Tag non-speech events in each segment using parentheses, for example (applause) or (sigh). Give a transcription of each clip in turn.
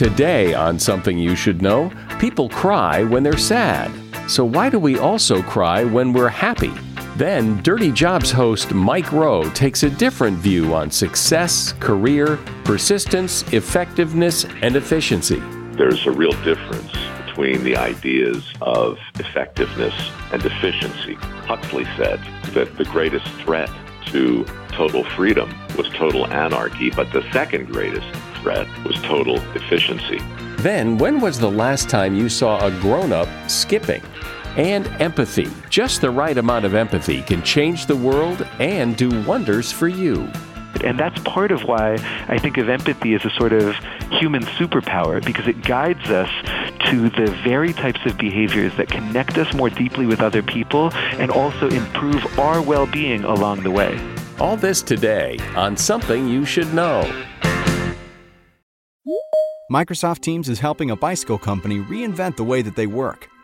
Today, on Something You Should Know, people cry when they're sad. So, why do we also cry when we're happy? Then, Dirty Jobs host Mike Rowe takes a different view on success, career, persistence, effectiveness, and efficiency. There's a real difference between the ideas of effectiveness and efficiency. Huxley said that the greatest threat to total freedom was total anarchy, but the second greatest threat was total efficiency. Then, when was the last time you saw a grown up skipping? And empathy. Just the right amount of empathy can change the world and do wonders for you. And that's part of why I think of empathy as a sort of human superpower because it guides us to the very types of behaviors that connect us more deeply with other people and also improve our well being along the way. All this today on Something You Should Know. Microsoft Teams is helping a bicycle company reinvent the way that they work.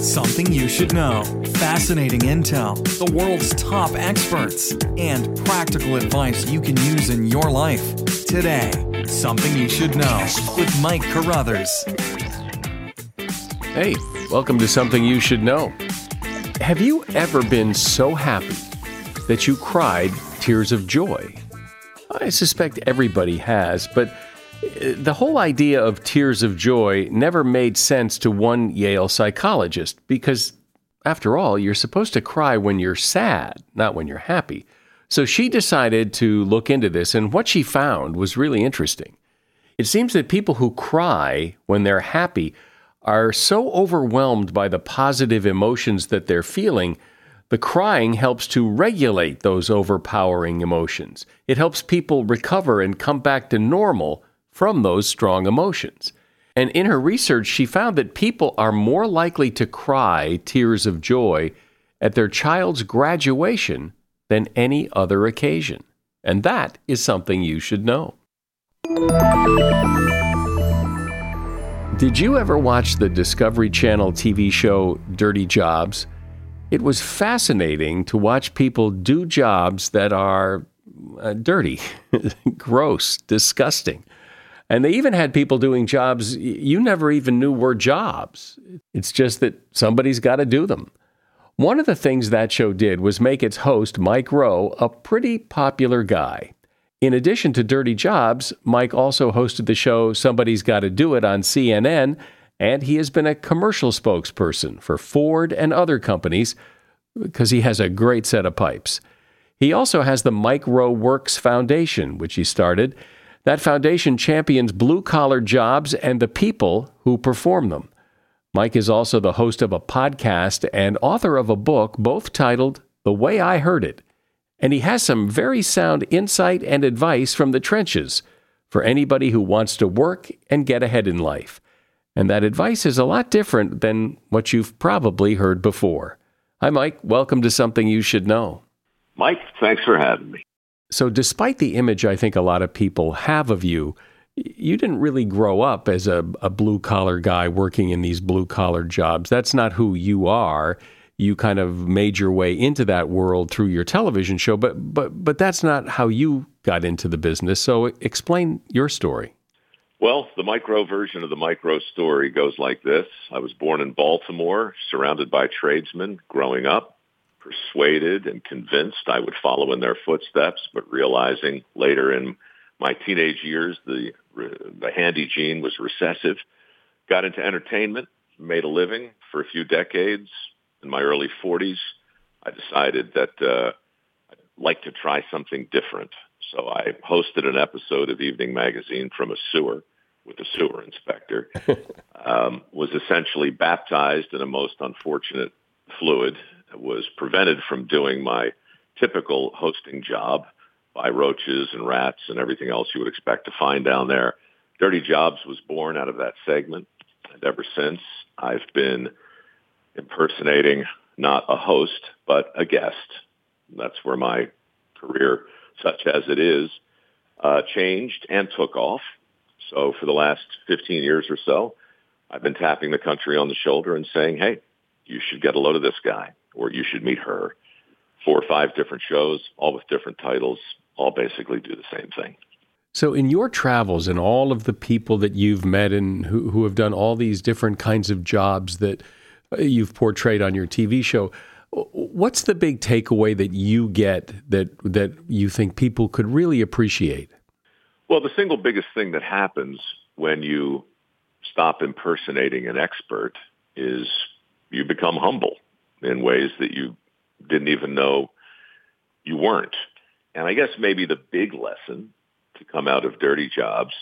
Something you should know. Fascinating intel, the world's top experts, and practical advice you can use in your life. Today, Something You Should Know with Mike Carruthers. Hey, welcome to Something You Should Know. Have you ever been so happy that you cried tears of joy? I suspect everybody has, but the whole idea of tears of joy never made sense to one Yale psychologist because, after all, you're supposed to cry when you're sad, not when you're happy. So she decided to look into this, and what she found was really interesting. It seems that people who cry when they're happy are so overwhelmed by the positive emotions that they're feeling. The crying helps to regulate those overpowering emotions. It helps people recover and come back to normal from those strong emotions. And in her research, she found that people are more likely to cry tears of joy at their child's graduation than any other occasion. And that is something you should know. Did you ever watch the Discovery Channel TV show Dirty Jobs? It was fascinating to watch people do jobs that are uh, dirty, (laughs) gross, disgusting. And they even had people doing jobs you never even knew were jobs. It's just that somebody's got to do them. One of the things that show did was make its host, Mike Rowe, a pretty popular guy. In addition to Dirty Jobs, Mike also hosted the show Somebody's Got to Do It on CNN, and he has been a commercial spokesperson for Ford and other companies because he has a great set of pipes. He also has the Mike Rowe Works Foundation, which he started that foundation champions blue collar jobs and the people who perform them. Mike is also the host of a podcast and author of a book, both titled The Way I Heard It. And he has some very sound insight and advice from the trenches for anybody who wants to work and get ahead in life. And that advice is a lot different than what you've probably heard before. Hi, Mike. Welcome to Something You Should Know. Mike, thanks for having me. So, despite the image I think a lot of people have of you, you didn't really grow up as a, a blue collar guy working in these blue collar jobs. That's not who you are. You kind of made your way into that world through your television show, but but but that's not how you got into the business. So explain your story. Well, the micro version of the micro story goes like this. I was born in Baltimore, surrounded by tradesmen growing up persuaded and convinced I would follow in their footsteps, but realizing later in my teenage years the the handy gene was recessive. Got into entertainment, made a living for a few decades. In my early 40s, I decided that uh, I'd like to try something different. So I hosted an episode of Evening Magazine from a sewer with a sewer inspector. (laughs) um, was essentially baptized in a most unfortunate fluid was prevented from doing my typical hosting job by roaches and rats and everything else you would expect to find down there. Dirty Jobs was born out of that segment. And ever since, I've been impersonating not a host, but a guest. That's where my career, such as it is, uh, changed and took off. So for the last 15 years or so, I've been tapping the country on the shoulder and saying, hey, you should get a load of this guy or you should meet her. Four or five different shows, all with different titles, all basically do the same thing. So, in your travels and all of the people that you've met and who, who have done all these different kinds of jobs that uh, you've portrayed on your TV show, what's the big takeaway that you get that that you think people could really appreciate? Well, the single biggest thing that happens when you stop impersonating an expert is you become humble in ways that you didn't even know you weren't. And I guess maybe the big lesson to come out of Dirty Jobs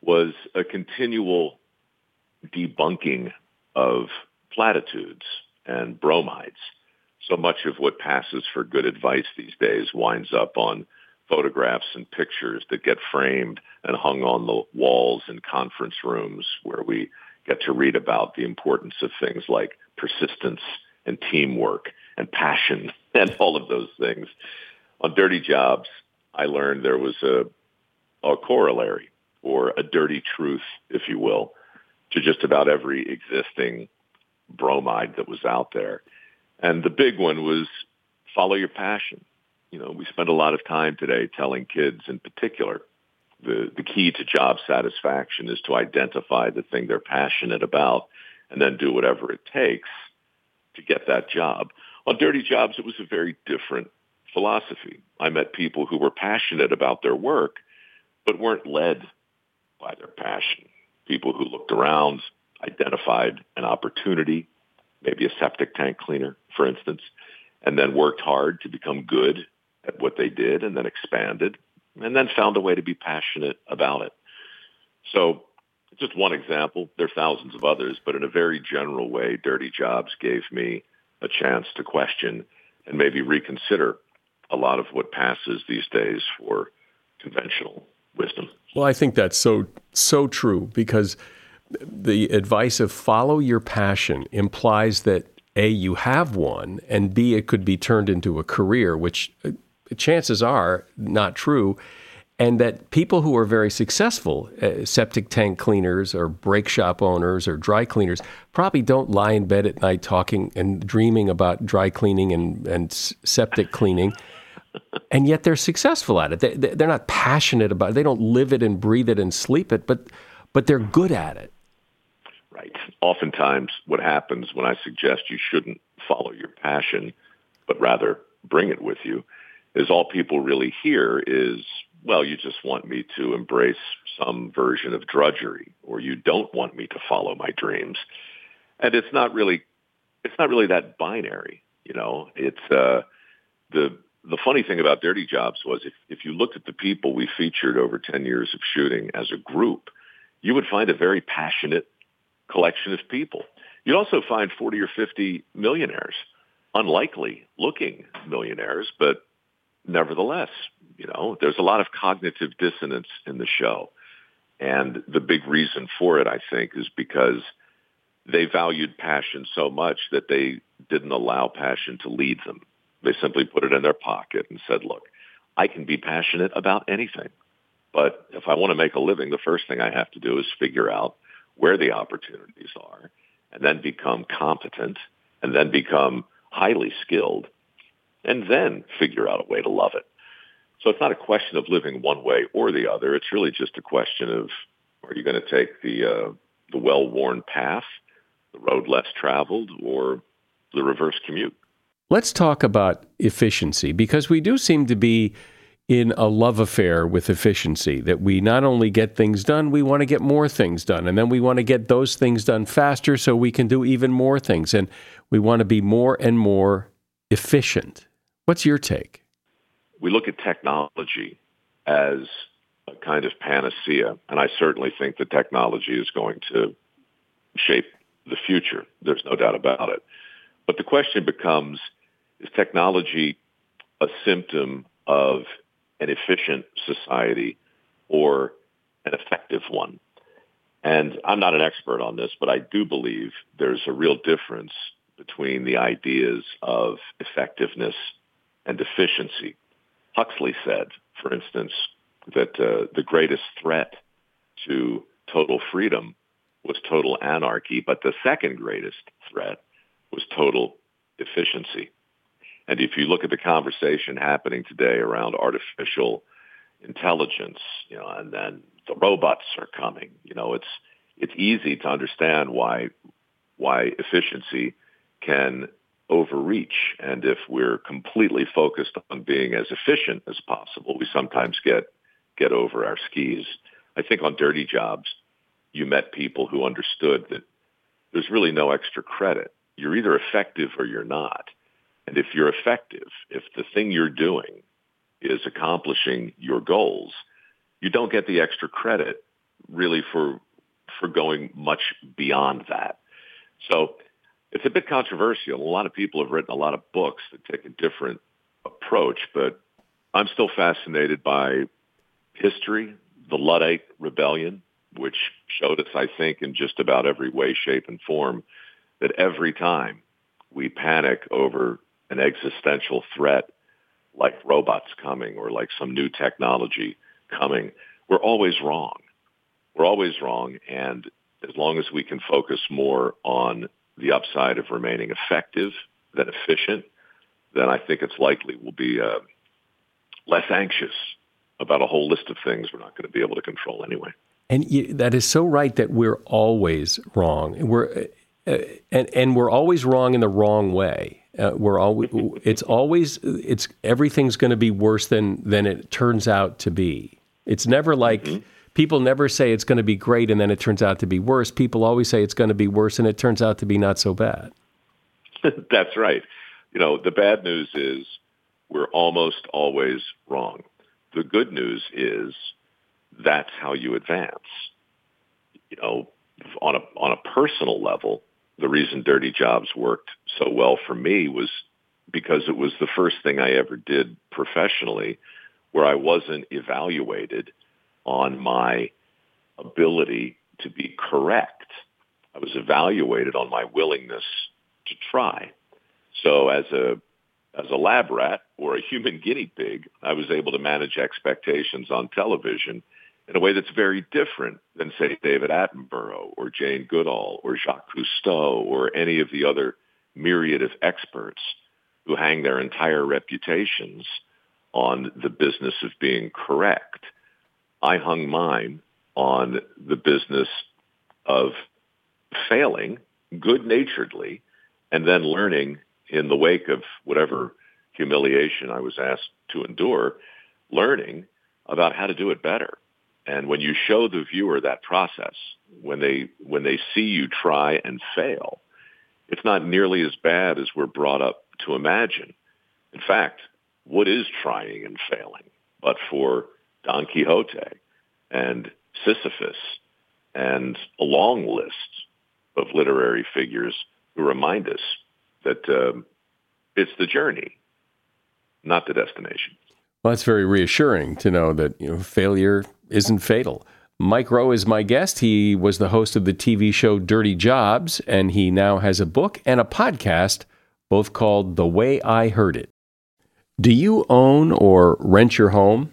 was a continual debunking of platitudes and bromides. So much of what passes for good advice these days winds up on photographs and pictures that get framed and hung on the walls in conference rooms where we get to read about the importance of things like persistence and teamwork and passion (laughs) and all of those things. On Dirty Jobs, I learned there was a, a corollary or a dirty truth, if you will, to just about every existing bromide that was out there. And the big one was follow your passion you know, we spend a lot of time today telling kids in particular the, the key to job satisfaction is to identify the thing they're passionate about and then do whatever it takes to get that job. On Dirty Jobs, it was a very different philosophy. I met people who were passionate about their work, but weren't led by their passion. People who looked around, identified an opportunity, maybe a septic tank cleaner, for instance, and then worked hard to become good at what they did and then expanded and then found a way to be passionate about it. So just one example. There are thousands of others, but in a very general way, Dirty Jobs gave me a chance to question and maybe reconsider a lot of what passes these days for conventional wisdom. Well, I think that's so so true because the advice of follow your passion implies that a you have one and b it could be turned into a career which uh, chances are not true. And that people who are very successful, uh, septic tank cleaners or brake shop owners or dry cleaners, probably don't lie in bed at night talking and dreaming about dry cleaning and, and septic cleaning. and yet they're successful at it. They, they're not passionate about it. They don't live it and breathe it and sleep it, but, but they're good at it. Right. Oftentimes, what happens when I suggest you shouldn't follow your passion, but rather bring it with you, is all people really hear is, well, you just want me to embrace some version of drudgery or you don't want me to follow my dreams. And it's not really, it's not really that binary, you know, it's, uh, the, the funny thing about Dirty Jobs was if, if you looked at the people we featured over 10 years of shooting as a group, you would find a very passionate collection of people. You'd also find 40 or 50 millionaires, unlikely looking millionaires, but nevertheless, you know, there's a lot of cognitive dissonance in the show. And the big reason for it, I think, is because they valued passion so much that they didn't allow passion to lead them. They simply put it in their pocket and said, look, I can be passionate about anything. But if I want to make a living, the first thing I have to do is figure out where the opportunities are and then become competent and then become highly skilled and then figure out a way to love it. So it's not a question of living one way or the other. It's really just a question of are you going to take the uh, the well-worn path, the road less traveled, or the reverse commute? Let's talk about efficiency because we do seem to be in a love affair with efficiency that we not only get things done, we want to get more things done. And then we want to get those things done faster so we can do even more things. And we want to be more and more efficient. What's your take? We look at technology as a kind of panacea, and I certainly think that technology is going to shape the future. There's no doubt about it. But the question becomes, is technology a symptom of an efficient society or an effective one? And I'm not an expert on this, but I do believe there's a real difference between the ideas of effectiveness and efficiency. Huxley said, for instance, that uh, the greatest threat to total freedom was total anarchy, but the second greatest threat was total efficiency. And if you look at the conversation happening today around artificial intelligence, you know, and then the robots are coming, you know, it's it's easy to understand why why efficiency can overreach. And if we're completely focused on being as efficient as possible, we sometimes get get over our skis. I think on dirty jobs, you met people who understood that there's really no extra credit. You're either effective or you're not. And if you're effective, if the thing you're doing is accomplishing your goals, you don't get the extra credit really for for going much beyond that. So it's a bit controversial. A lot of people have written a lot of books that take a different approach, but I'm still fascinated by history, the Luddite Rebellion, which showed us, I think, in just about every way, shape, and form, that every time we panic over an existential threat like robots coming or like some new technology coming, we're always wrong. We're always wrong. And as long as we can focus more on the upside of remaining effective than efficient, then I think it's likely we'll be uh, less anxious about a whole list of things we're not going to be able to control anyway. And you, that is so right that we're always wrong. We're uh, and and we're always wrong in the wrong way. Uh, we're always (laughs) it's always it's everything's going to be worse than than it turns out to be. It's never like mm-hmm. People never say it's going to be great and then it turns out to be worse. People always say it's going to be worse and it turns out to be not so bad. (laughs) That's right. You know, the bad news is we're almost always wrong. The good news is that's how you advance. You know, on a on a personal level, the reason Dirty Jobs worked so well for me was because it was the first thing I ever did professionally where I wasn't evaluated on my ability to be correct. I was evaluated on my willingness to try. So as a as a lab rat or a human guinea pig, I was able to manage expectations on television in a way that's very different than, say, David Attenborough or Jane Goodall or Jacques Cousteau or any of the other myriad of experts who hang their entire reputations on the business of being correct. I hung mine on the business of failing good-naturedly and then learning in the wake of whatever humiliation I was asked to endure, learning about how to do it better. And when you show the viewer that process, when they when they see you try and fail, it's not nearly as bad as we're brought up to imagine. In fact, what is trying and failing but for Don Quixote and Sisyphus and a long list of literary figures who remind us that um, it's the journey, not the destination. Well, that's very reassuring to know that you know failure isn't fatal. Mike Rowe is my guest. He was the host of the TV show Dirty Jobs, and he now has a book and a podcast, both called The Way I Heard It. Do you own or rent your home?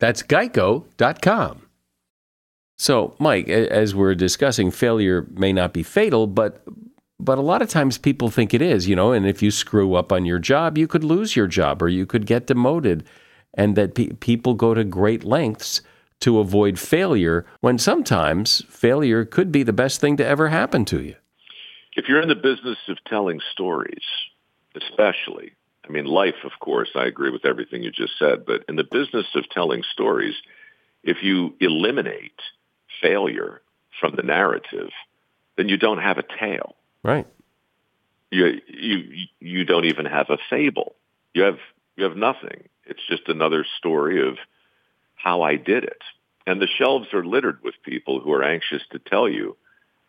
That's geico.com. So, Mike, as we're discussing, failure may not be fatal, but but a lot of times people think it is, you know, and if you screw up on your job, you could lose your job or you could get demoted. And that pe- people go to great lengths to avoid failure when sometimes failure could be the best thing to ever happen to you. If you're in the business of telling stories, especially, I mean, life, of course, I agree with everything you just said, but in the business of telling stories, if you eliminate failure from the narrative, then you don't have a tale. Right. You you you don't even have a fable. You have you have nothing. It's just another story of how I did it. And the shelves are littered with people who are anxious to tell you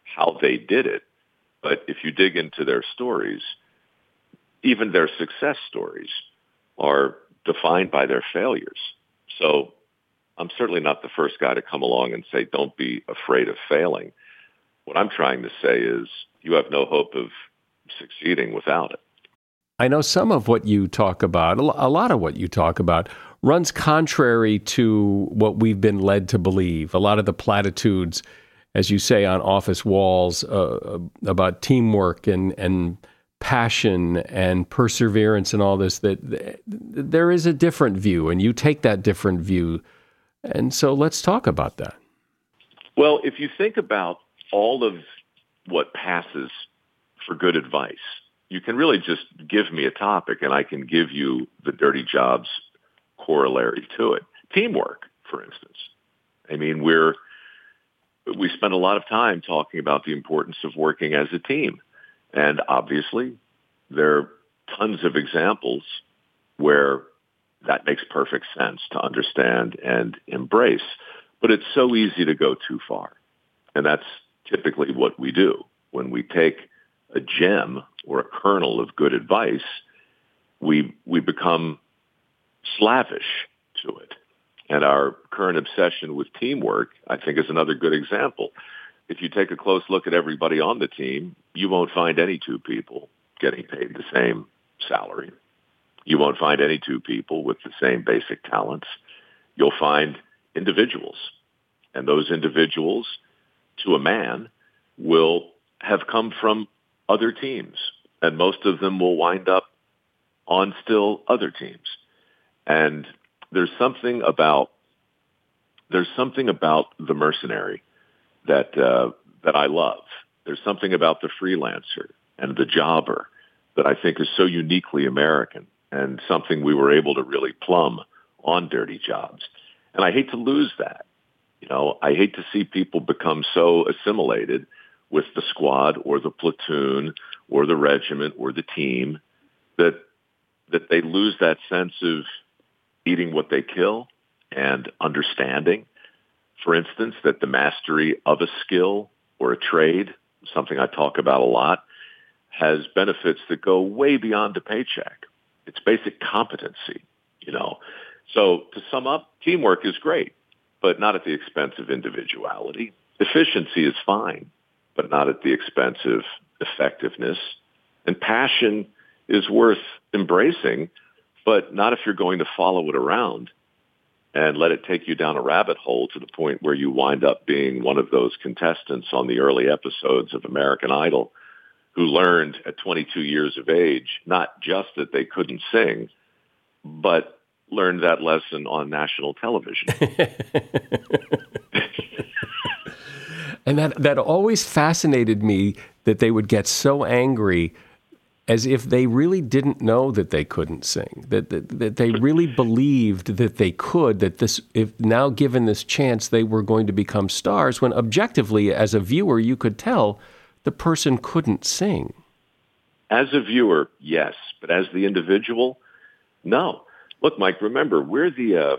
how they did it. But if you dig into their stories, even their success stories are defined by their failures. So I'm certainly not the first guy to come along and say, don't be afraid of failing. What I'm trying to say is you have no hope of succeeding without it. I know some of what you talk about, a lot of what you talk about, runs contrary to what we've been led to believe. A lot of the platitudes, as you say, on office walls uh, about teamwork and, and passion and perseverance and all this, that there is a different view, and you take that different view. And so let's talk about that. Well, if you think about all of what passes for good advice, you can really just give me a topic and I can give you the dirty jobs corollary to it. Teamwork, for instance. I mean, we're, we spend a lot of time talking about the importance of working as a team. And obviously, there are tons of examples where that makes perfect sense to understand and embrace. But it's so easy to go too far. And that's typically what we do when we take a gem or a kernel of good advice, we we become slavish to it. And our current obsession with teamwork, I think, is another good example. If you take a close look at everybody on the team, you won't find any two people getting paid the same salary. You won't find any two people with the same basic talents. You'll find individuals. And those individuals, to a man, will have come from other teams, and most of them will wind up on still other teams. And there's something about there's something about the mercenary that uh, that I love. There's something about the freelancer and the jobber that I think is so uniquely American and something we were able to really plumb on dirty jobs. And I hate to lose that. You know, I hate to see people become so assimilated with the squad or the platoon or the regiment or the team that that they lose that sense of eating what they kill and understanding for instance that the mastery of a skill or a trade something I talk about a lot has benefits that go way beyond a paycheck. It's basic competency you know. So to sum up teamwork is great but not at the expense of individuality. Efficiency is fine but not at the expense of effectiveness. And passion is worth embracing, but not if you're going to follow it around and let it take you down a rabbit hole to the point where you wind up being one of those contestants on the early episodes of American Idol who learned at 22 years of age not just that they couldn't sing, but learned that lesson on national television. (laughs) (laughs) And that, that always fascinated me that they would get so angry as if they really didn't know that they couldn't sing, that, that, that they really believed that they could, that this, if now given this chance, they were going to become stars, when objectively, as a viewer, you could tell the person couldn't sing. As a viewer, yes, but as the individual, no. Look, Mike, remember, we're the, uh,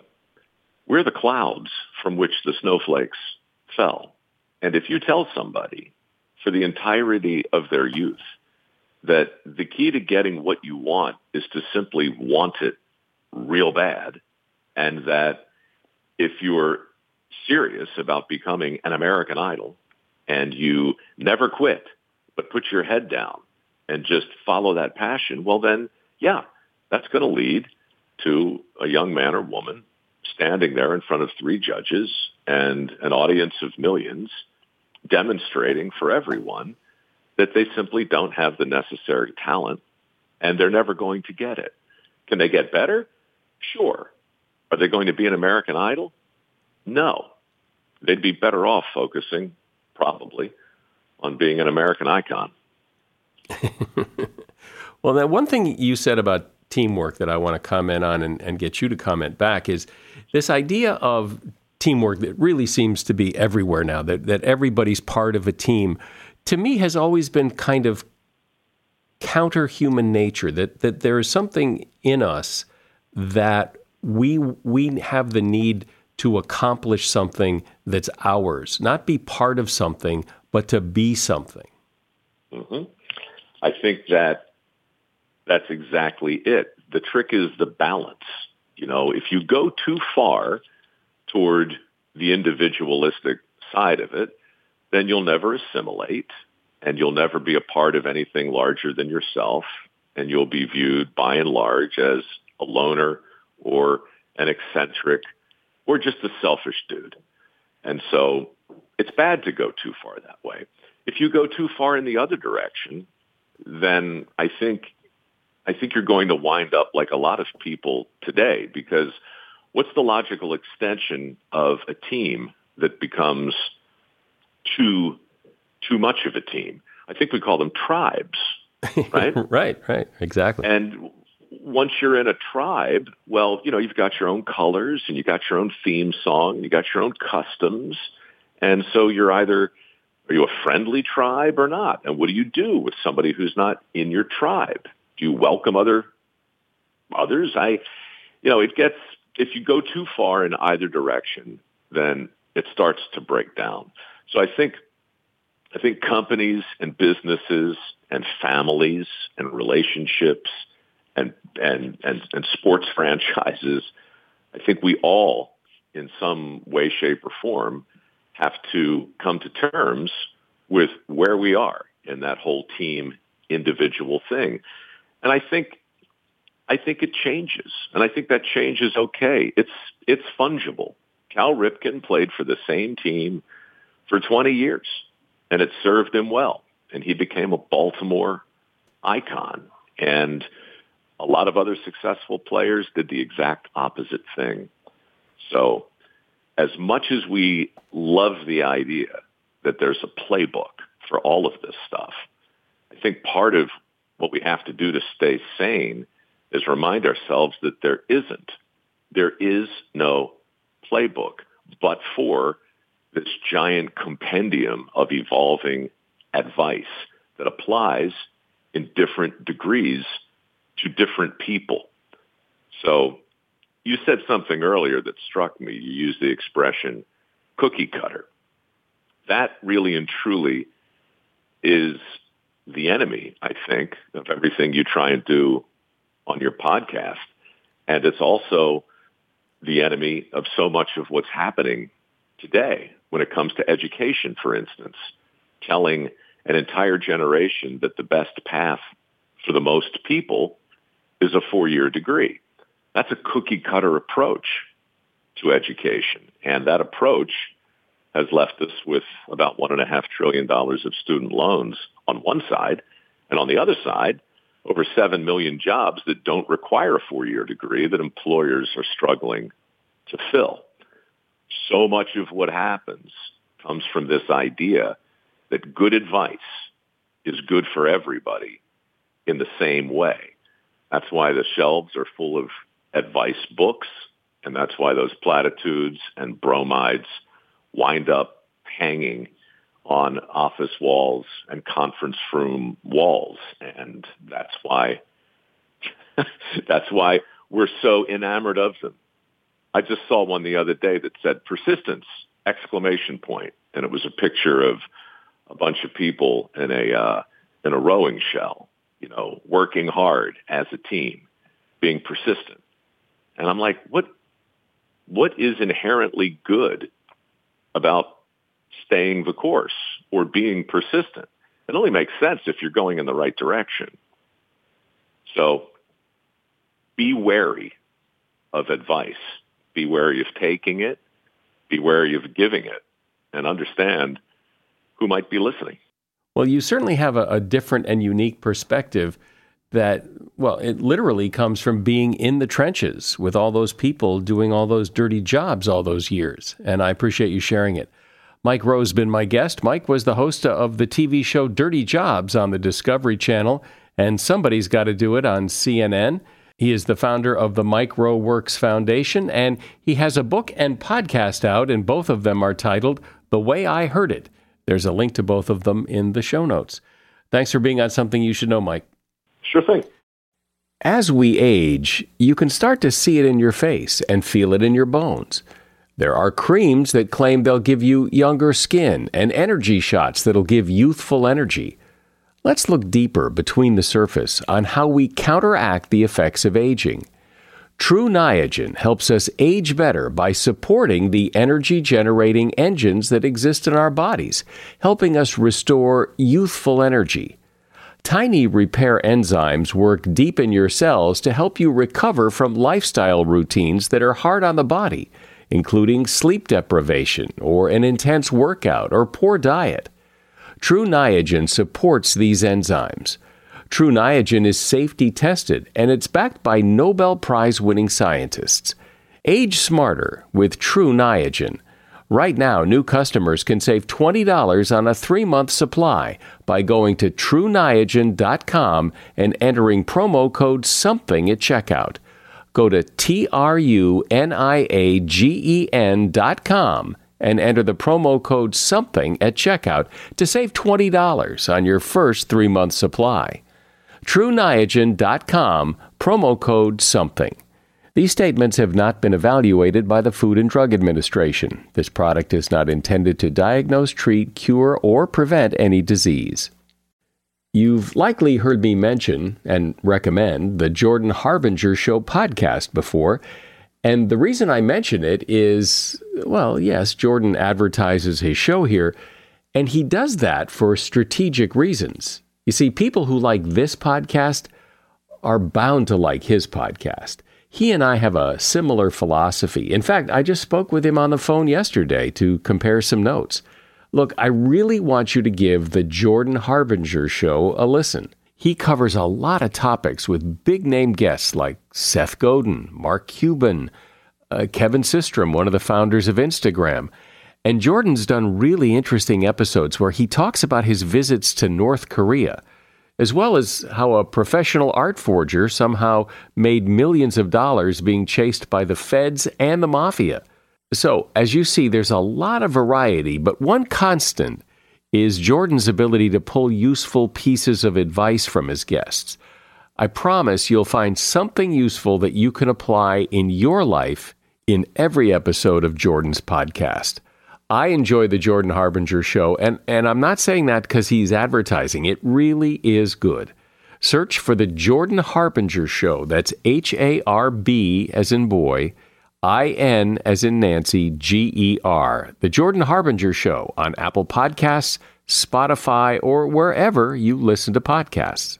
we're the clouds from which the snowflakes fell. And if you tell somebody for the entirety of their youth that the key to getting what you want is to simply want it real bad, and that if you're serious about becoming an American Idol and you never quit, but put your head down and just follow that passion, well then, yeah, that's going to lead to a young man or woman standing there in front of three judges and an audience of millions demonstrating for everyone that they simply don't have the necessary talent and they're never going to get it. Can they get better? Sure. Are they going to be an American Idol? No. They'd be better off focusing, probably, on being an American icon. (laughs) well, that one thing you said about teamwork that I want to comment on and, and get you to comment back is this idea of teamwork that really seems to be everywhere now, that, that everybody's part of a team, to me has always been kind of counter human nature, that, that there is something in us that we, we have the need to accomplish something that's ours, not be part of something, but to be something. Mm-hmm. I think that that's exactly it. The trick is the balance. You know, if you go too far toward the individualistic side of it, then you'll never assimilate and you'll never be a part of anything larger than yourself and you'll be viewed by and large as a loner or an eccentric or just a selfish dude. And so it's bad to go too far that way. If you go too far in the other direction, then I think I think you're going to wind up like a lot of people today because what's the logical extension of a team that becomes too too much of a team? I think we call them tribes, right? (laughs) right, right, exactly. And once you're in a tribe, well, you know, you've got your own colors and you got your own theme song, and you got your own customs. And so you're either are you a friendly tribe or not? And what do you do with somebody who's not in your tribe? Do you welcome other others? I you know, it gets if you go too far in either direction, then it starts to break down. So I think I think companies and businesses and families and relationships and and and, and sports (laughs) franchises, I think we all, in some way, shape, or form, have to come to terms with where we are in that whole team individual thing. And I think I think it changes. And I think that change is okay. It's, it's fungible. Cal Ripken played for the same team for 20 years and it served him well. And he became a Baltimore icon. And a lot of other successful players did the exact opposite thing. So as much as we love the idea that there's a playbook for all of this stuff, I think part of what we have to do to stay sane is remind ourselves that there isn't. There is no playbook but for this giant compendium of evolving advice that applies in different degrees to different people. So you said something earlier that struck me. You used the expression cookie cutter. That really and truly is the enemy, I think, of everything you try and do on your podcast. And it's also the enemy of so much of what's happening today when it comes to education, for instance, telling an entire generation that the best path for the most people is a four-year degree. That's a cookie cutter approach to education. And that approach has left us with about one and a half trillion dollars of student loans on one side. And on the other side, over 7 million jobs that don't require a four-year degree that employers are struggling to fill. So much of what happens comes from this idea that good advice is good for everybody in the same way. That's why the shelves are full of advice books, and that's why those platitudes and bromides wind up hanging on office walls and conference room walls. And that's why, (laughs) that's why we're so enamored of them. I just saw one the other day that said persistence, exclamation. And it was a picture of a bunch of people in a, uh, in a rowing shell, you know, working hard as a team, being persistent. And I'm like, what, what is inherently good about staying the course or being persistent. It only makes sense if you're going in the right direction. So be wary of advice. Be wary of taking it. Be wary of giving it and understand who might be listening. Well, you certainly have a, a different and unique perspective that, well, it literally comes from being in the trenches with all those people doing all those dirty jobs all those years. And I appreciate you sharing it. Mike Rowe has been my guest. Mike was the host of the TV show Dirty Jobs on the Discovery Channel, and somebody's got to do it on CNN. He is the founder of the Mike Rowe Works Foundation, and he has a book and podcast out, and both of them are titled The Way I Heard It. There's a link to both of them in the show notes. Thanks for being on Something You Should Know, Mike. Sure thing. As we age, you can start to see it in your face and feel it in your bones. There are creams that claim they'll give you younger skin and energy shots that'll give youthful energy. Let's look deeper between the surface on how we counteract the effects of aging. Tru Niagen helps us age better by supporting the energy generating engines that exist in our bodies, helping us restore youthful energy. Tiny repair enzymes work deep in your cells to help you recover from lifestyle routines that are hard on the body including sleep deprivation or an intense workout or poor diet. Tru Niagen supports these enzymes. Tru Niagen is safety tested and it's backed by Nobel Prize winning scientists. Age smarter with Tru Niagen. Right now, new customers can save $20 on a three month supply by going to truniagen.com and entering promo code SOMETHING at checkout go to T-R-U-N-I-A-G-E-N dot com and enter the promo code SOMETHING at checkout to save $20 on your first three-month supply. TruNiagen.com, promo code SOMETHING. These statements have not been evaluated by the Food and Drug Administration. This product is not intended to diagnose, treat, cure, or prevent any disease. You've likely heard me mention and recommend the Jordan Harbinger Show podcast before. And the reason I mention it is well, yes, Jordan advertises his show here, and he does that for strategic reasons. You see, people who like this podcast are bound to like his podcast. He and I have a similar philosophy. In fact, I just spoke with him on the phone yesterday to compare some notes. Look, I really want you to give the Jordan Harbinger show a listen. He covers a lot of topics with big name guests like Seth Godin, Mark Cuban, uh, Kevin Systrom, one of the founders of Instagram. And Jordan's done really interesting episodes where he talks about his visits to North Korea, as well as how a professional art forger somehow made millions of dollars being chased by the feds and the mafia. So, as you see, there's a lot of variety, but one constant is Jordan's ability to pull useful pieces of advice from his guests. I promise you'll find something useful that you can apply in your life in every episode of Jordan's podcast. I enjoy the Jordan Harbinger show, and, and I'm not saying that because he's advertising. It really is good. Search for the Jordan Harbinger show. That's H A R B as in boy I N as in Nancy, G E R. The Jordan Harbinger Show on Apple Podcasts, Spotify, or wherever you listen to podcasts.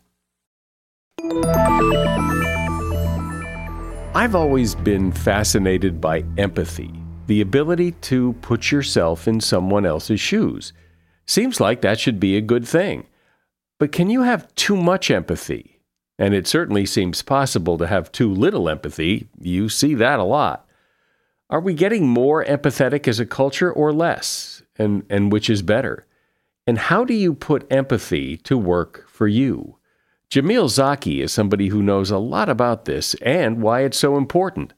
I've always been fascinated by empathy, the ability to put yourself in someone else's shoes. Seems like that should be a good thing. But can you have too much empathy? And it certainly seems possible to have too little empathy. You see that a lot. Are we getting more empathetic as a culture or less? And, and which is better? And how do you put empathy to work for you? Jamil Zaki is somebody who knows a lot about this and why it's so important.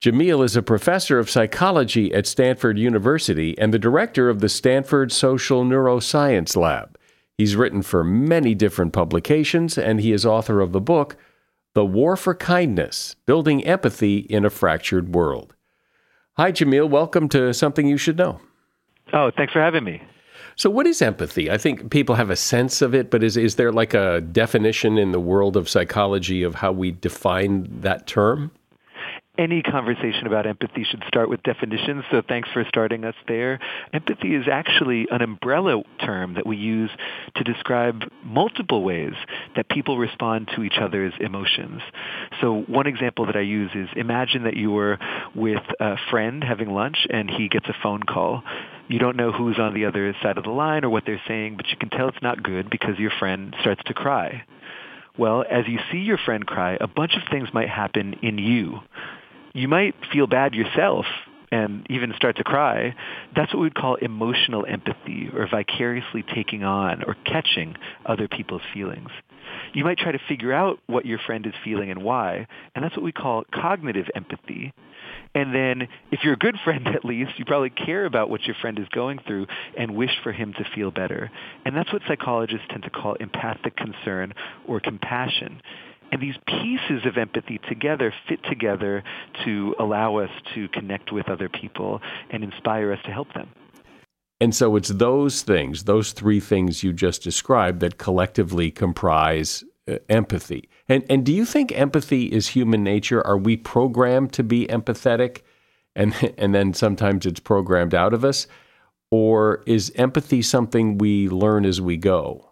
Jamil is a professor of psychology at Stanford University and the director of the Stanford Social Neuroscience Lab. He's written for many different publications and he is author of the book, The War for Kindness Building Empathy in a Fractured World. Hi, Jamil. Welcome to Something You Should Know. Oh, thanks for having me. So, what is empathy? I think people have a sense of it, but is, is there like a definition in the world of psychology of how we define that term? Any conversation about empathy should start with definitions, so thanks for starting us there. Empathy is actually an umbrella term that we use to describe multiple ways that people respond to each other's emotions. So one example that I use is imagine that you were with a friend having lunch and he gets a phone call You don't know who's on the other side of the line or what they're saying, but you can tell it's not good because your friend starts to cry. Well, as you see your friend cry, a bunch of things might happen in you. You might feel bad yourself and even start to cry. That's what we'd call emotional empathy or vicariously taking on or catching other people's feelings. You might try to figure out what your friend is feeling and why, and that's what we call cognitive empathy. And then if you're a good (laughs) friend at least, you probably care about what your friend is going through and wish for him to feel better. And that's what psychologists tend to call empathic concern or compassion. And these pieces of empathy together fit together to allow us to connect with other people and inspire us to help them. And so it's those things, those three things you just described that collectively comprise uh, empathy. And and do you think empathy is human nature? Are we programmed to be empathetic and (laughs) and then sometimes it's programmed out of us? Or is empathy something we learn as we go?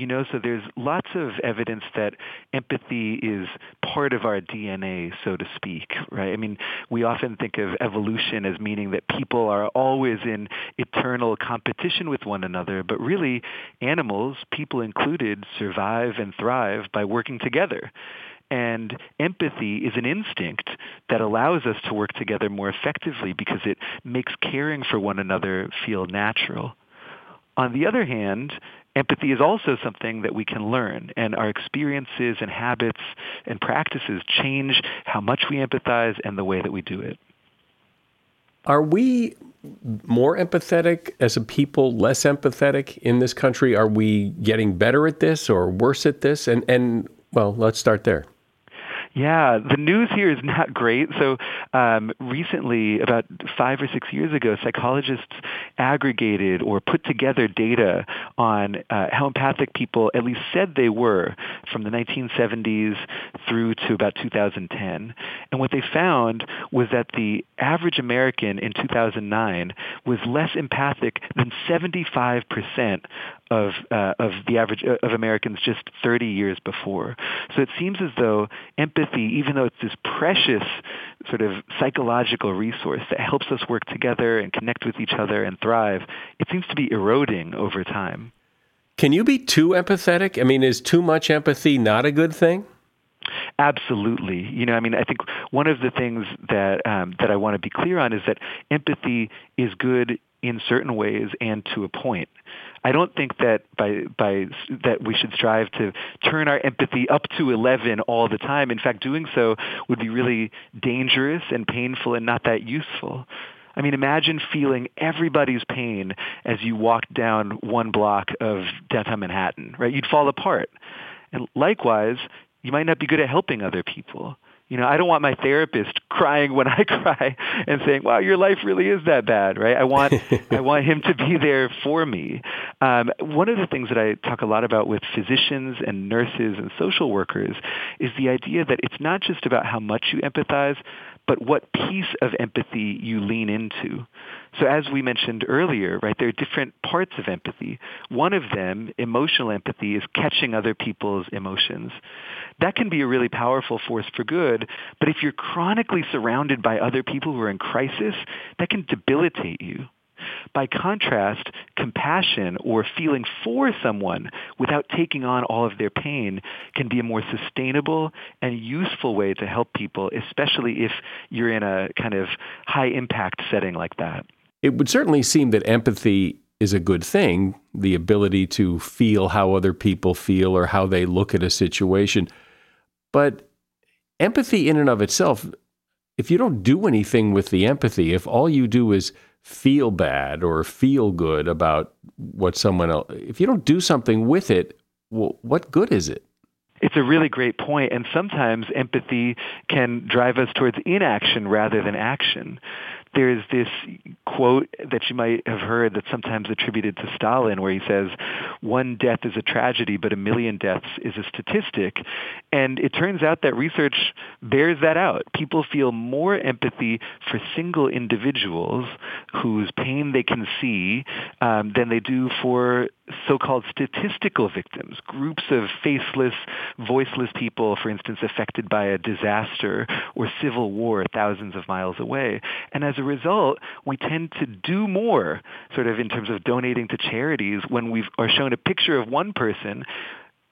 You know, so there's lots of evidence that empathy is part of our DNA, so to speak, right? I mean, we often think of evolution as meaning that people are always in eternal competition with one another, but really animals, people included, survive and thrive by working together. And empathy is an instinct that allows us to work together more effectively because it makes caring for one another feel natural. On the other hand, empathy is also something that we can learn, and our experiences and habits and practices change how much we empathize and the way that we do it. Are we more empathetic as a people, less empathetic in this country? Are we getting better at this or worse at this? And and well, let's start there. Yeah, the news here is not great. So um, recently, about five or six years ago, psychologists aggregated or put together data on uh, how empathic people at least said they were from the 1970s through to about 2010. And what they found was that the average American in 2009 was less empathic than 75% of uh, of the average uh, of Americans just 30 years before. So it seems as though empathy, even though it's this precious sort of psychological resource that helps us work together and connect with each other and thrive, it seems to be eroding over time. Can you be too empathetic? I mean, is too much empathy not a good thing? Absolutely. You know, I mean, I think one of the things that um, that I want to be clear on is that empathy is good in certain ways and to a point. I don't think that by by that we should strive to turn our empathy up to 11 all the time. In fact, doing so would be really dangerous and painful and not that useful. I mean, imagine feeling everybody's pain as you walked down one block of downtown Manhattan, right? You'd fall apart. And likewise, you might not be good at helping other people. You know, I don't want my therapist (laughs) crying when I (laughs) cry and saying, "Wow, your life really is that bad," right? I want (laughs) I want him to be there for me. Um, one of the things that I talk a lot about with physicians and nurses and social workers is the idea that it's not just about how much you empathize, but what piece of empathy you lean into. So as we mentioned earlier, right, there are different parts of empathy. One of them, emotional empathy, is catching other people's emotions. That can be a really powerful force for good, but if you're chronically surrounded by other people who are in crisis, that can debilitate you. By contrast, compassion or feeling for someone without taking on all of their pain can be a more sustainable and useful way to help people, especially if you're in a kind of high impact setting like that. It would certainly seem that empathy is a good thing, the ability to feel how other people feel or how they look at a situation. But empathy in and of itself, if you don't do anything with the empathy, if all you do is feel bad or feel good about what someone else, if you don't do something with it, well, what good is it? It's a really great point, and sometimes empathy can drive us towards inaction rather than action there's this quote that you might have heard that's sometimes attributed to Stalin where he says, one death is a tragedy, but a million deaths is a statistic. And it turns out that research bears that out. People feel more empathy for single individuals whose pain they can see um, than they do for so-called statistical victims, groups of faceless, voiceless people, for instance, affected by a disaster or civil war thousands of miles away. And as a result, we tend to do more, sort of in terms of donating to charities, when we are shown a picture of one person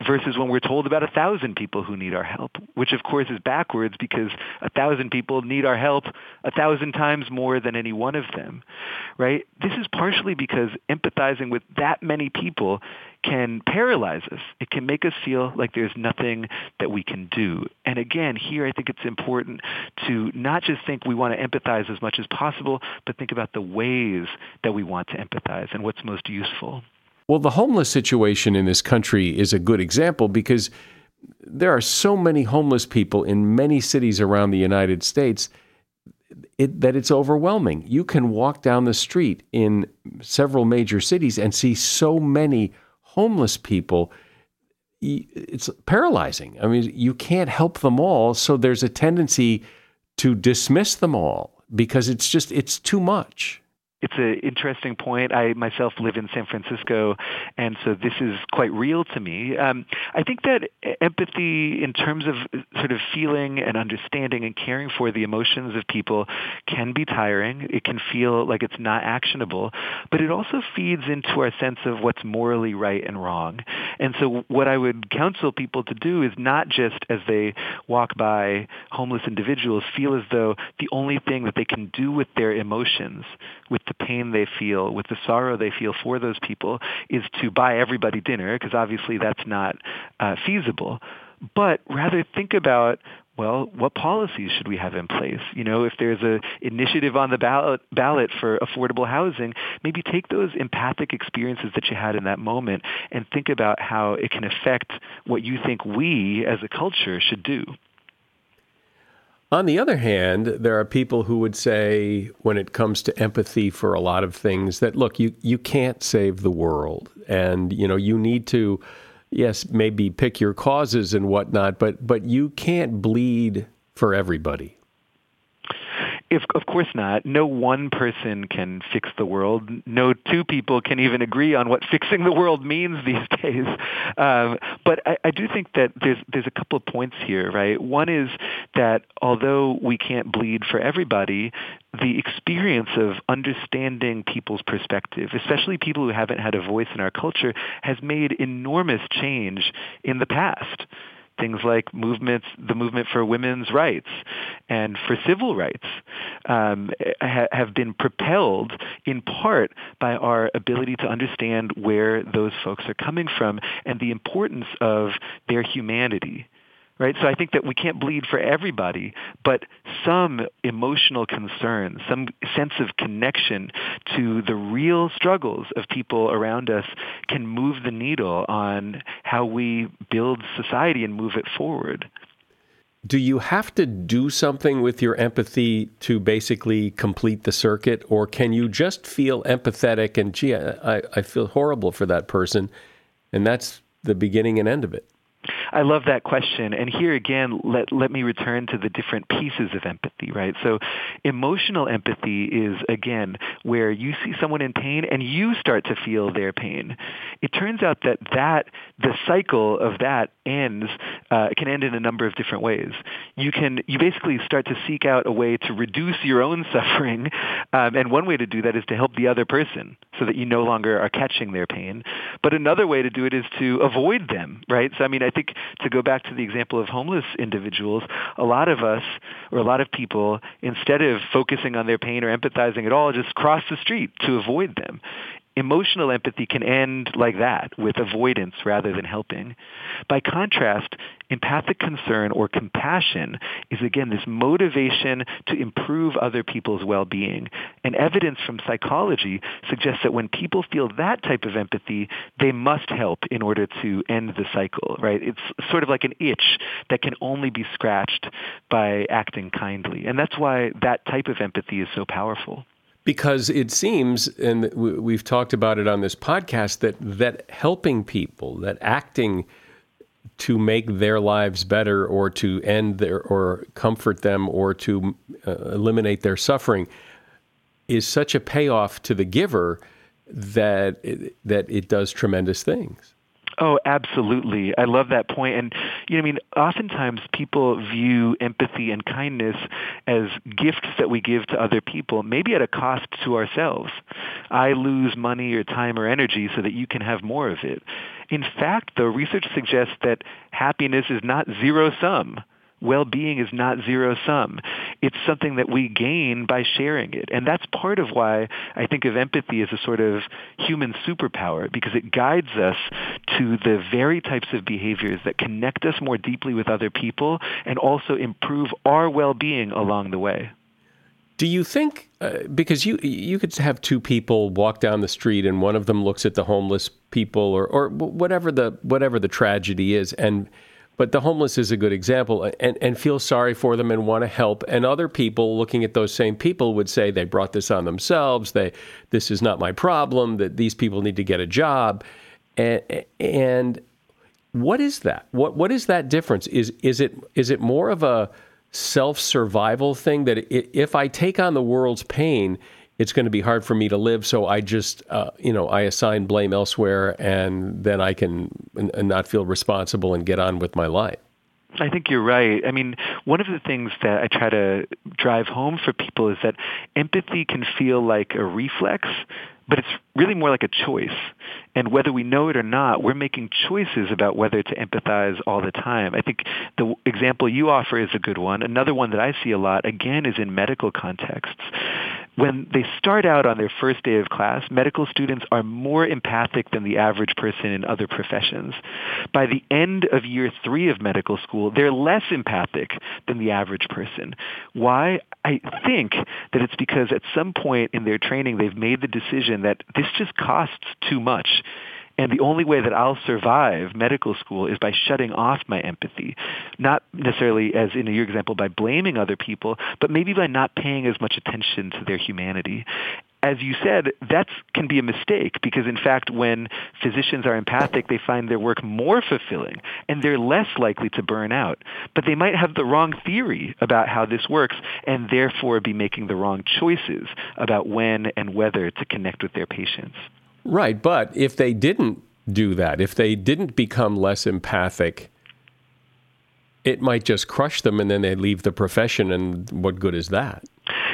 versus when we're told about a thousand people who need our help, which of course is backwards because a thousand people need our help a thousand times more than any one of them, right? This is partially because empathizing with that many people can paralyze us. It can make us feel like there's nothing that we can do. And again, here I think it's important to not just think we want to empathize as much as possible, but think about the ways that we want to empathize and what's most useful. Well, the homeless situation in this country is a good example because there are so many homeless people in many cities around the United States it, that it's overwhelming. You can walk down the street in several major cities and see so many homeless people. It's paralyzing. I mean, you can't help them all, so there's a tendency to dismiss them all because it's just it's too much it's an interesting point. I myself live in San Francisco, and so this is quite real to me. Um, I think that empathy, in terms of sort of feeling and understanding and caring for the emotions of people, can be tiring. It can feel like it's not actionable, but it also feeds into our sense of what's morally right and wrong. And so, what I would counsel people to do is not just as they walk by homeless individuals feel as though the only thing that they can do with their emotions, with the pain they feel, with the sorrow they feel for those people, is to buy everybody dinner, because obviously that's not uh, feasible. But rather think about well, what policies should we have in place? You know, if there's an initiative on the ballot, ballot for affordable housing, maybe take those empathic experiences that you had in that moment and think about how it can affect what you think we as a culture should do. On the other hand, there are people who would say, when it comes to empathy for a lot of things, that look, you, you can't save the world. And, you know, you need to, yes, maybe pick your causes and whatnot, but, but you can't bleed for everybody. If, of course not. No one person can fix the world. No two people can even agree on what fixing the world means these (laughs) days. Um, but I, I do think that there's there's a couple of points here, right? One is that although we can't bleed for everybody, the experience of understanding people's perspective, especially people who haven't had a voice in our culture, has made enormous change in the past things like movements, the movement for women's rights and for civil rights um, ha- have been propelled in part by our ability to understand where those folks are coming from and the importance of their humanity right? So I think that we can't bleed for everybody, but some emotional concern, some sense of connection to the real struggles of people around us can move the needle on how we build society and move it forward. Do you have to do something with your empathy to basically complete the circuit, or can you just feel empathetic and, gee, I, I feel horrible for that person, and that's the beginning and end of it? I love that question. And here again, let, let me return to the different pieces of empathy, right? So emotional empathy is, again, where you see someone in pain and you start to feel their pain. It turns out that that, the cycle of that ends, uh, can end in a number of different ways. You can, you basically start to seek out a way to reduce your own (laughs) suffering. Um, and one way to do that is to help the other person so that you no longer are catching their pain. But another way to do it is to avoid them, right? So I mean, I think to go back to the example of homeless individuals, a lot of us or a lot of people, instead of focusing on their pain or empathizing at all, just cross the street to avoid them emotional empathy can end like that, with avoidance rather than helping. By contrast, empathic concern or compassion is again this motivation to improve other people's well-being. And evidence from psychology suggests that when people feel that type of empathy, they must help in order to end the cycle, right? It's sort of like an itch that can only be scratched by acting kindly. And that's why that type of empathy is so powerful because it seems, and we've talked about it on this podcast, that that helping people, that acting to make their lives better, or to end their, or comfort them, or to uh, eliminate their suffering, is such a payoff to the giver that it, that it does tremendous things. Oh, absolutely. I love that point. And, you know, I mean, oftentimes people view empathy and kindness as gifts that we give to other people, maybe at a cost to ourselves. I lose money or time or energy so that you can have more of it. In fact, though, research suggests that happiness is not zero sum well-being is not zero sum. It's something that we gain by sharing it. And that's part of why I think of empathy as a sort of human superpower because it guides us to the very types of behaviors that connect us more deeply with other people and also improve our well-being along the way. Do you think uh, because you you could have two people walk down the street and one of them looks at the homeless people or or whatever the whatever the tragedy is and but the homeless is a good example and, and feel sorry for them and want to help. And other people looking at those same people would say they brought this on themselves. They, this is not my problem, that these people need to get a job. And, and what is that? What, what is that difference? Is, is, it, is it more of a self survival thing that if I take on the world's pain, it's going to be hard for me to live. So I just, uh, you know, I assign blame elsewhere, and then I can and not feel responsible and get on with my life. I think you're right. I mean, one of the things that I try to drive home for people is that empathy can feel like a reflex, but it's really more like a choice. And whether we know it or not, we're making choices about whether to empathize all the time. I think the example you offer is a good one. Another one that I see a lot, again, is in medical contexts when they start out on their first day of class, medical students are more empathic than the average person in other professions. By the end of year three of medical school, they're less empathic than the average person. Why? I think that it's because at some point in their training, they've made the decision that this just costs too much and the only way that I'll survive medical school is by shutting off my empathy. Not necessarily, as in your example, by blaming other people, but maybe by not paying as much attention to their humanity as you said, that can be a mistake because, in fact, when physicians are empathic, they find their work more fulfilling and they're less likely to burn out. But they might have the wrong theory about how this works and therefore be making the wrong choices about when and whether to connect with their patients. Right. But if they didn't do that, if they didn't become less empathic, it might just crush them and then they leave the profession. And what good is that?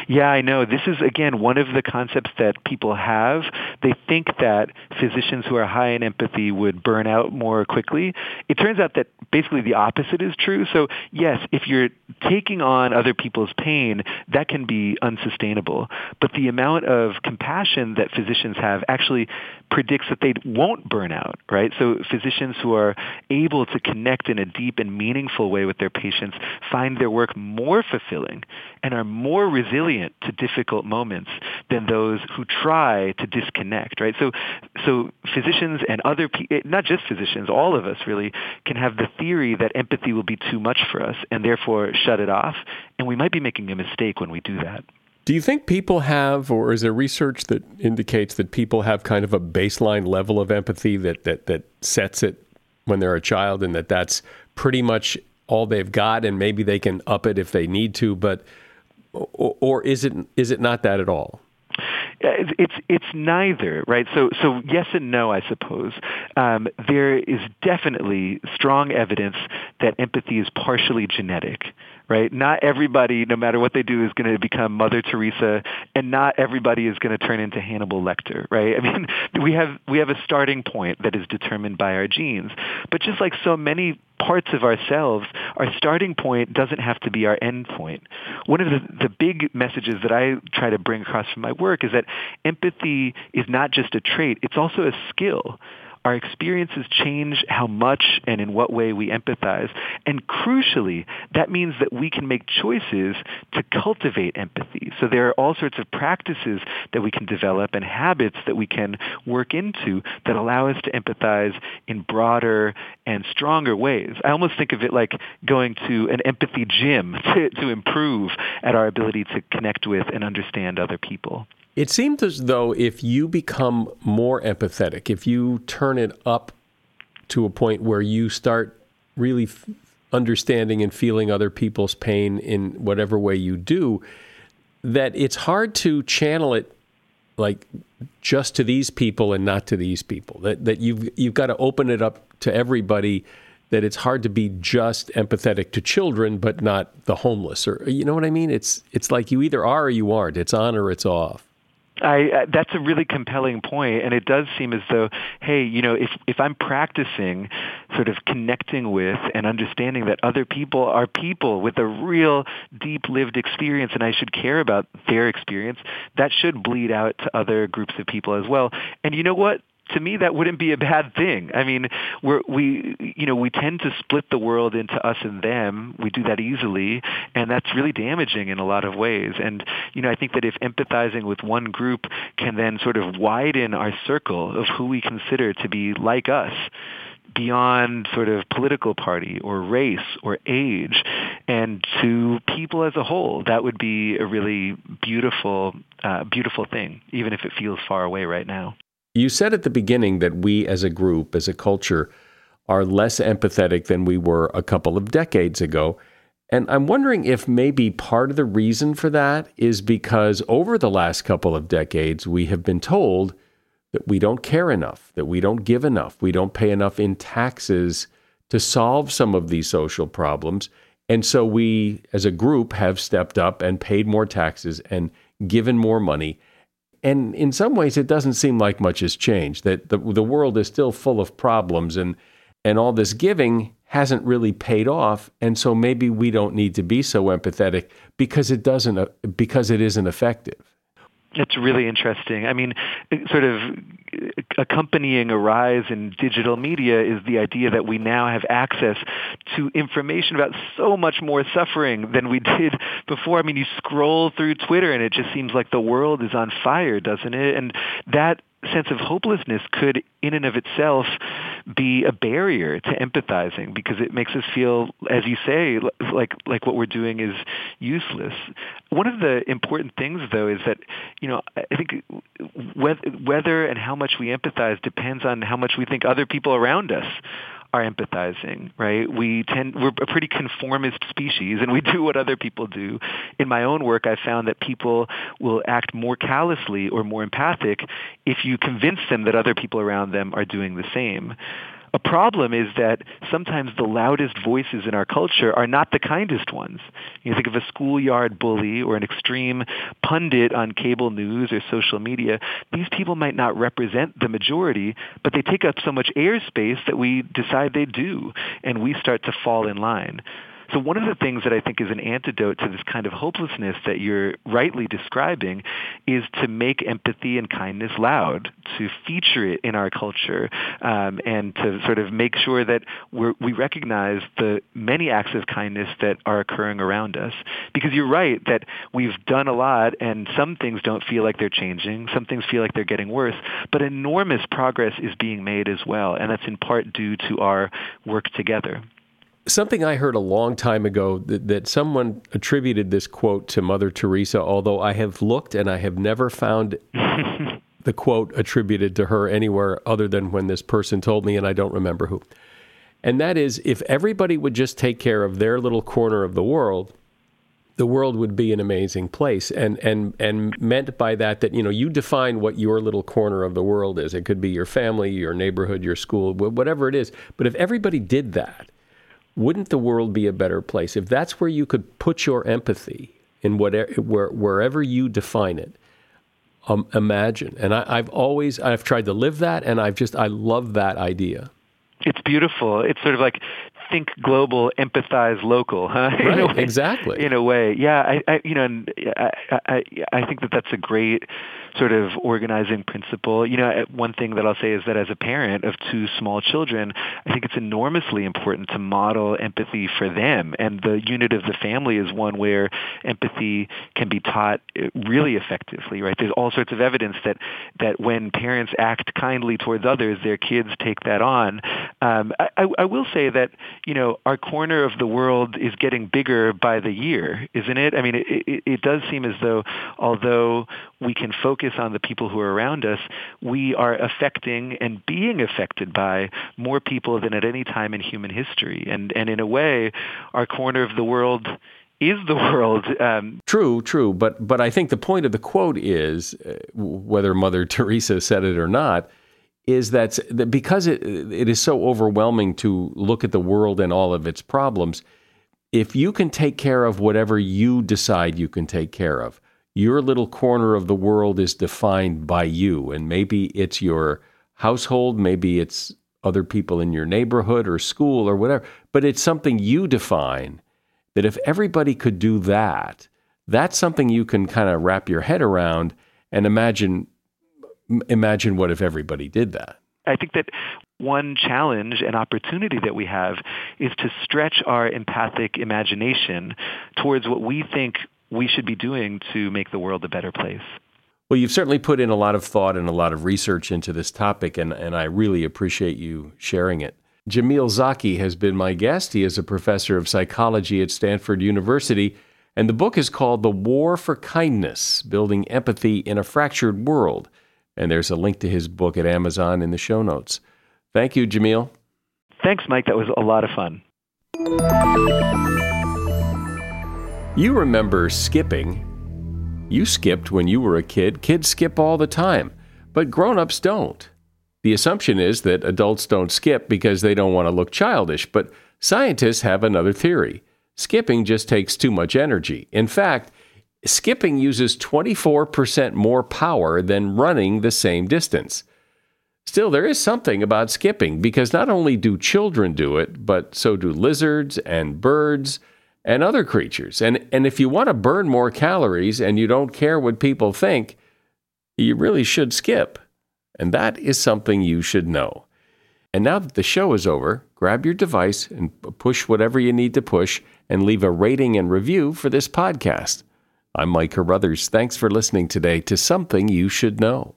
Yeah, I know. This is, again, one of the concepts that people have. They think that physicians who are high in empathy would burn out more quickly. It turns out that basically the opposite is true. So, yes, if you're taking on other people's pain, that can be unsustainable. But the amount of compassion that physicians have actually predicts that they won't burn out, right? So physicians who are able to connect in a deep and meaningful way with their patients find their work more fulfilling and are more resilient to difficult moments than those who try to disconnect, right? So, so physicians and other people, eh, not just physicians, all of us really can have the theory that empathy will be too much for us and therefore shut it off. And we might be making a mistake when we do that. Do you think people have, or is there research that indicates that people have kind of a baseline level of empathy that, that, that sets it when they're a child and that that's pretty much all they've got and maybe they can up it if they need to, but, or, or is it, is it not that at all? it's it's neither, right? So so yes and no, I suppose. Um, there is definitely strong evidence that empathy is partially genetic, right? Not everybody, no matter what they do, is going to become Mother Teresa, and not everybody is going to turn into Hannibal Lecter, right? I mean, (laughs) we have we have a starting point that is determined by our genes, but just like so many parts of ourselves, our starting point doesn't have to be our end point. One of the, the big messages that I try to bring across from my work is that empathy is not just a trait, it's also a skill our experiences change how much and in what way we empathize. And crucially, that means that we can make choices to cultivate empathy. So there are all sorts of practices that we can develop and habits that we can work into that allow us to empathize in broader and stronger ways. I almost think of it like going to an empathy gym (laughs) to, to improve at our ability to connect with and understand other people. It seems as though if you become more empathetic, if you turn it up to a point where you start really f- understanding and feeling other people's pain in whatever way you do, that it's hard to channel it like just to these people and not to these people. That that you've you've got to open it up to everybody. That it's hard to be just empathetic to children, but not the homeless, or you know what I mean. It's it's like you either are or you aren't. It's on or it's off. I, uh, that's a really compelling point, and it does seem as though, hey, you know, if if I'm practicing sort of connecting with and understanding that other people are people with a real deep lived experience, and I should care about their experience, that should bleed out to other groups of people as well. And you know what? To me that wouldn't be a bad thing. I mean, we're, we you know we tend to split the world into us and them. We do that easily, and that's really damaging in a lot of ways. And you know, I think that if empathizing with one group can then sort of widen our circle of who we consider to be like us beyond sort of political party or race or age and to people as a whole that would be a really beautiful uh, beautiful thing even if it feels far away right now you said at the beginning that we as a group, as a culture, are less empathetic than we were a couple of decades ago. And I'm wondering if maybe part of the reason for that is because over the last couple of decades, we have been told that we don't care enough, that we don't give enough, we don't pay enough in taxes to solve some of these social problems. And so we, as a group, have stepped up and paid more taxes and given more money. And in some ways, it doesn't seem like much has changed. That the, the world is still full of problems, and and all this giving hasn't really paid off. And so maybe we don't need to be so empathetic because it doesn't uh, because it isn't effective. It's really interesting. I mean, sort of accompanying a rise in digital media is the idea that we now have access to information about so much more suffering than we (laughs) did before. I mean, you scroll through Twitter and it just seems like the world is on fire, doesn't it? And that sense of hopelessness could, in and of itself, be a barrier to empathizing because it makes us feel, as you say, like like what we're doing is useless. One of the important things, though, is that you know I think whether and how much we empathize depends on how much we think other people around us are empathizing, right? We tend we're a pretty conformist species and we do what other people do. In my own work I found that people will act more callously or more empathic if you convince them that other people around them are doing the same. A problem is that sometimes the loudest voices in our culture are not the kindest ones. You think of a schoolyard bully or an extreme pundit on cable news or social media. These people might not represent the majority, but they take up so much airspace that we decide they do, and we start to fall in line. So one of the things that I think is an antidote to this kind of hopelessness that you're rightly describing is to make empathy and kindness loud, to feature it in our culture, um, and to sort of make sure that we recognize the many acts of kindness that are occurring around us. Because you're right that we've done a lot, and some things don't feel like they're changing, some things feel like they're getting worse, but enormous progress is being made as well, and that's in part due to our work together. Something I heard a long time ago that, that, someone attributed this quote to Mother Teresa, although I have looked and I have never found (laughs) the quote attributed to her anywhere other than when this person told me, and I don't remember who. And that is if everybody would just take care of their little corner of the world, the world would be an amazing place. And and and meant by that that you know you define what your little corner of the world is. It could be your family, your neighborhood, your school, whatever it is. But if everybody did that, wouldn't the world be a better place if that's where you could put your empathy in whatever where, wherever you define it um, imagine and I, i've always i've tried to live that and i've just i love that idea it's beautiful it's sort of like think global, empathize local, huh? (laughs) Right, in way, exactly. In a way, yeah. I, I you know, and I, I, I think that that's a great sort of organizing principle. You know, one thing that I'll say is that as a parent of two small children, I think it's enormously important to model empathy for them. And the unit of the family is one where empathy can be taught really effectively, right? There's all sorts of evidence that, that when parents act kindly towards others, their kids take that on. Um, I, I will say that, you know, our corner of the world is getting bigger by the year, isn't it? I mean, it, it, it does seem as though although we can focus on the people who are around us, we are affecting and being affected by more people than at any time in human history. And, and in a way, our corner of the world is the (laughs) world. Um, true, true, but but I think the point of the quote is, uh, whether Mother (laughs) Teresa said it or not, is that, that because it it is so overwhelming to look at the world and all of its problems, if you can take care of whatever you decide you can take care of, your little corner of the world is defined by you, and maybe it's your household, maybe it's other people in your neighborhood or school or whatever, but it's something you define that if everybody could do that, that's something you can kind of wrap your head around and imagine imagine what if everybody did that. I think that one challenge and opportunity that we have is to stretch our empathic imagination towards what we think we should be doing to make the world a better place. Well, you've certainly put in a lot of thought and a lot of research into this topic, and, and I really appreciate you sharing it. Jamil Zaki has been my guest. He is a professor of psychology at Stanford University, and the book is called The War for Kindness Building Empathy in a Fractured World. And there's a link to his book at Amazon in the show notes. Thank you, Jamil. Thanks, Mike. That was a lot of fun. You remember skipping. You skipped when you were a kid. Kids skip all the time, but grown ups don't. The assumption is that adults don't skip because they don't want to look childish, but scientists have another theory. Skipping just takes too much energy. In fact, skipping uses 24% more power than running the same distance. Still, there is something about skipping because not only do children do it, but so do lizards and birds and other creatures. And, and if you want to burn more calories and you don't care what people think, you really should skip. And that is something you should know. And now that the show is over, grab your device and push whatever you need to push and leave a rating and review for this podcast. I'm Mike Carruthers. Thanks for listening today to Something You Should Know.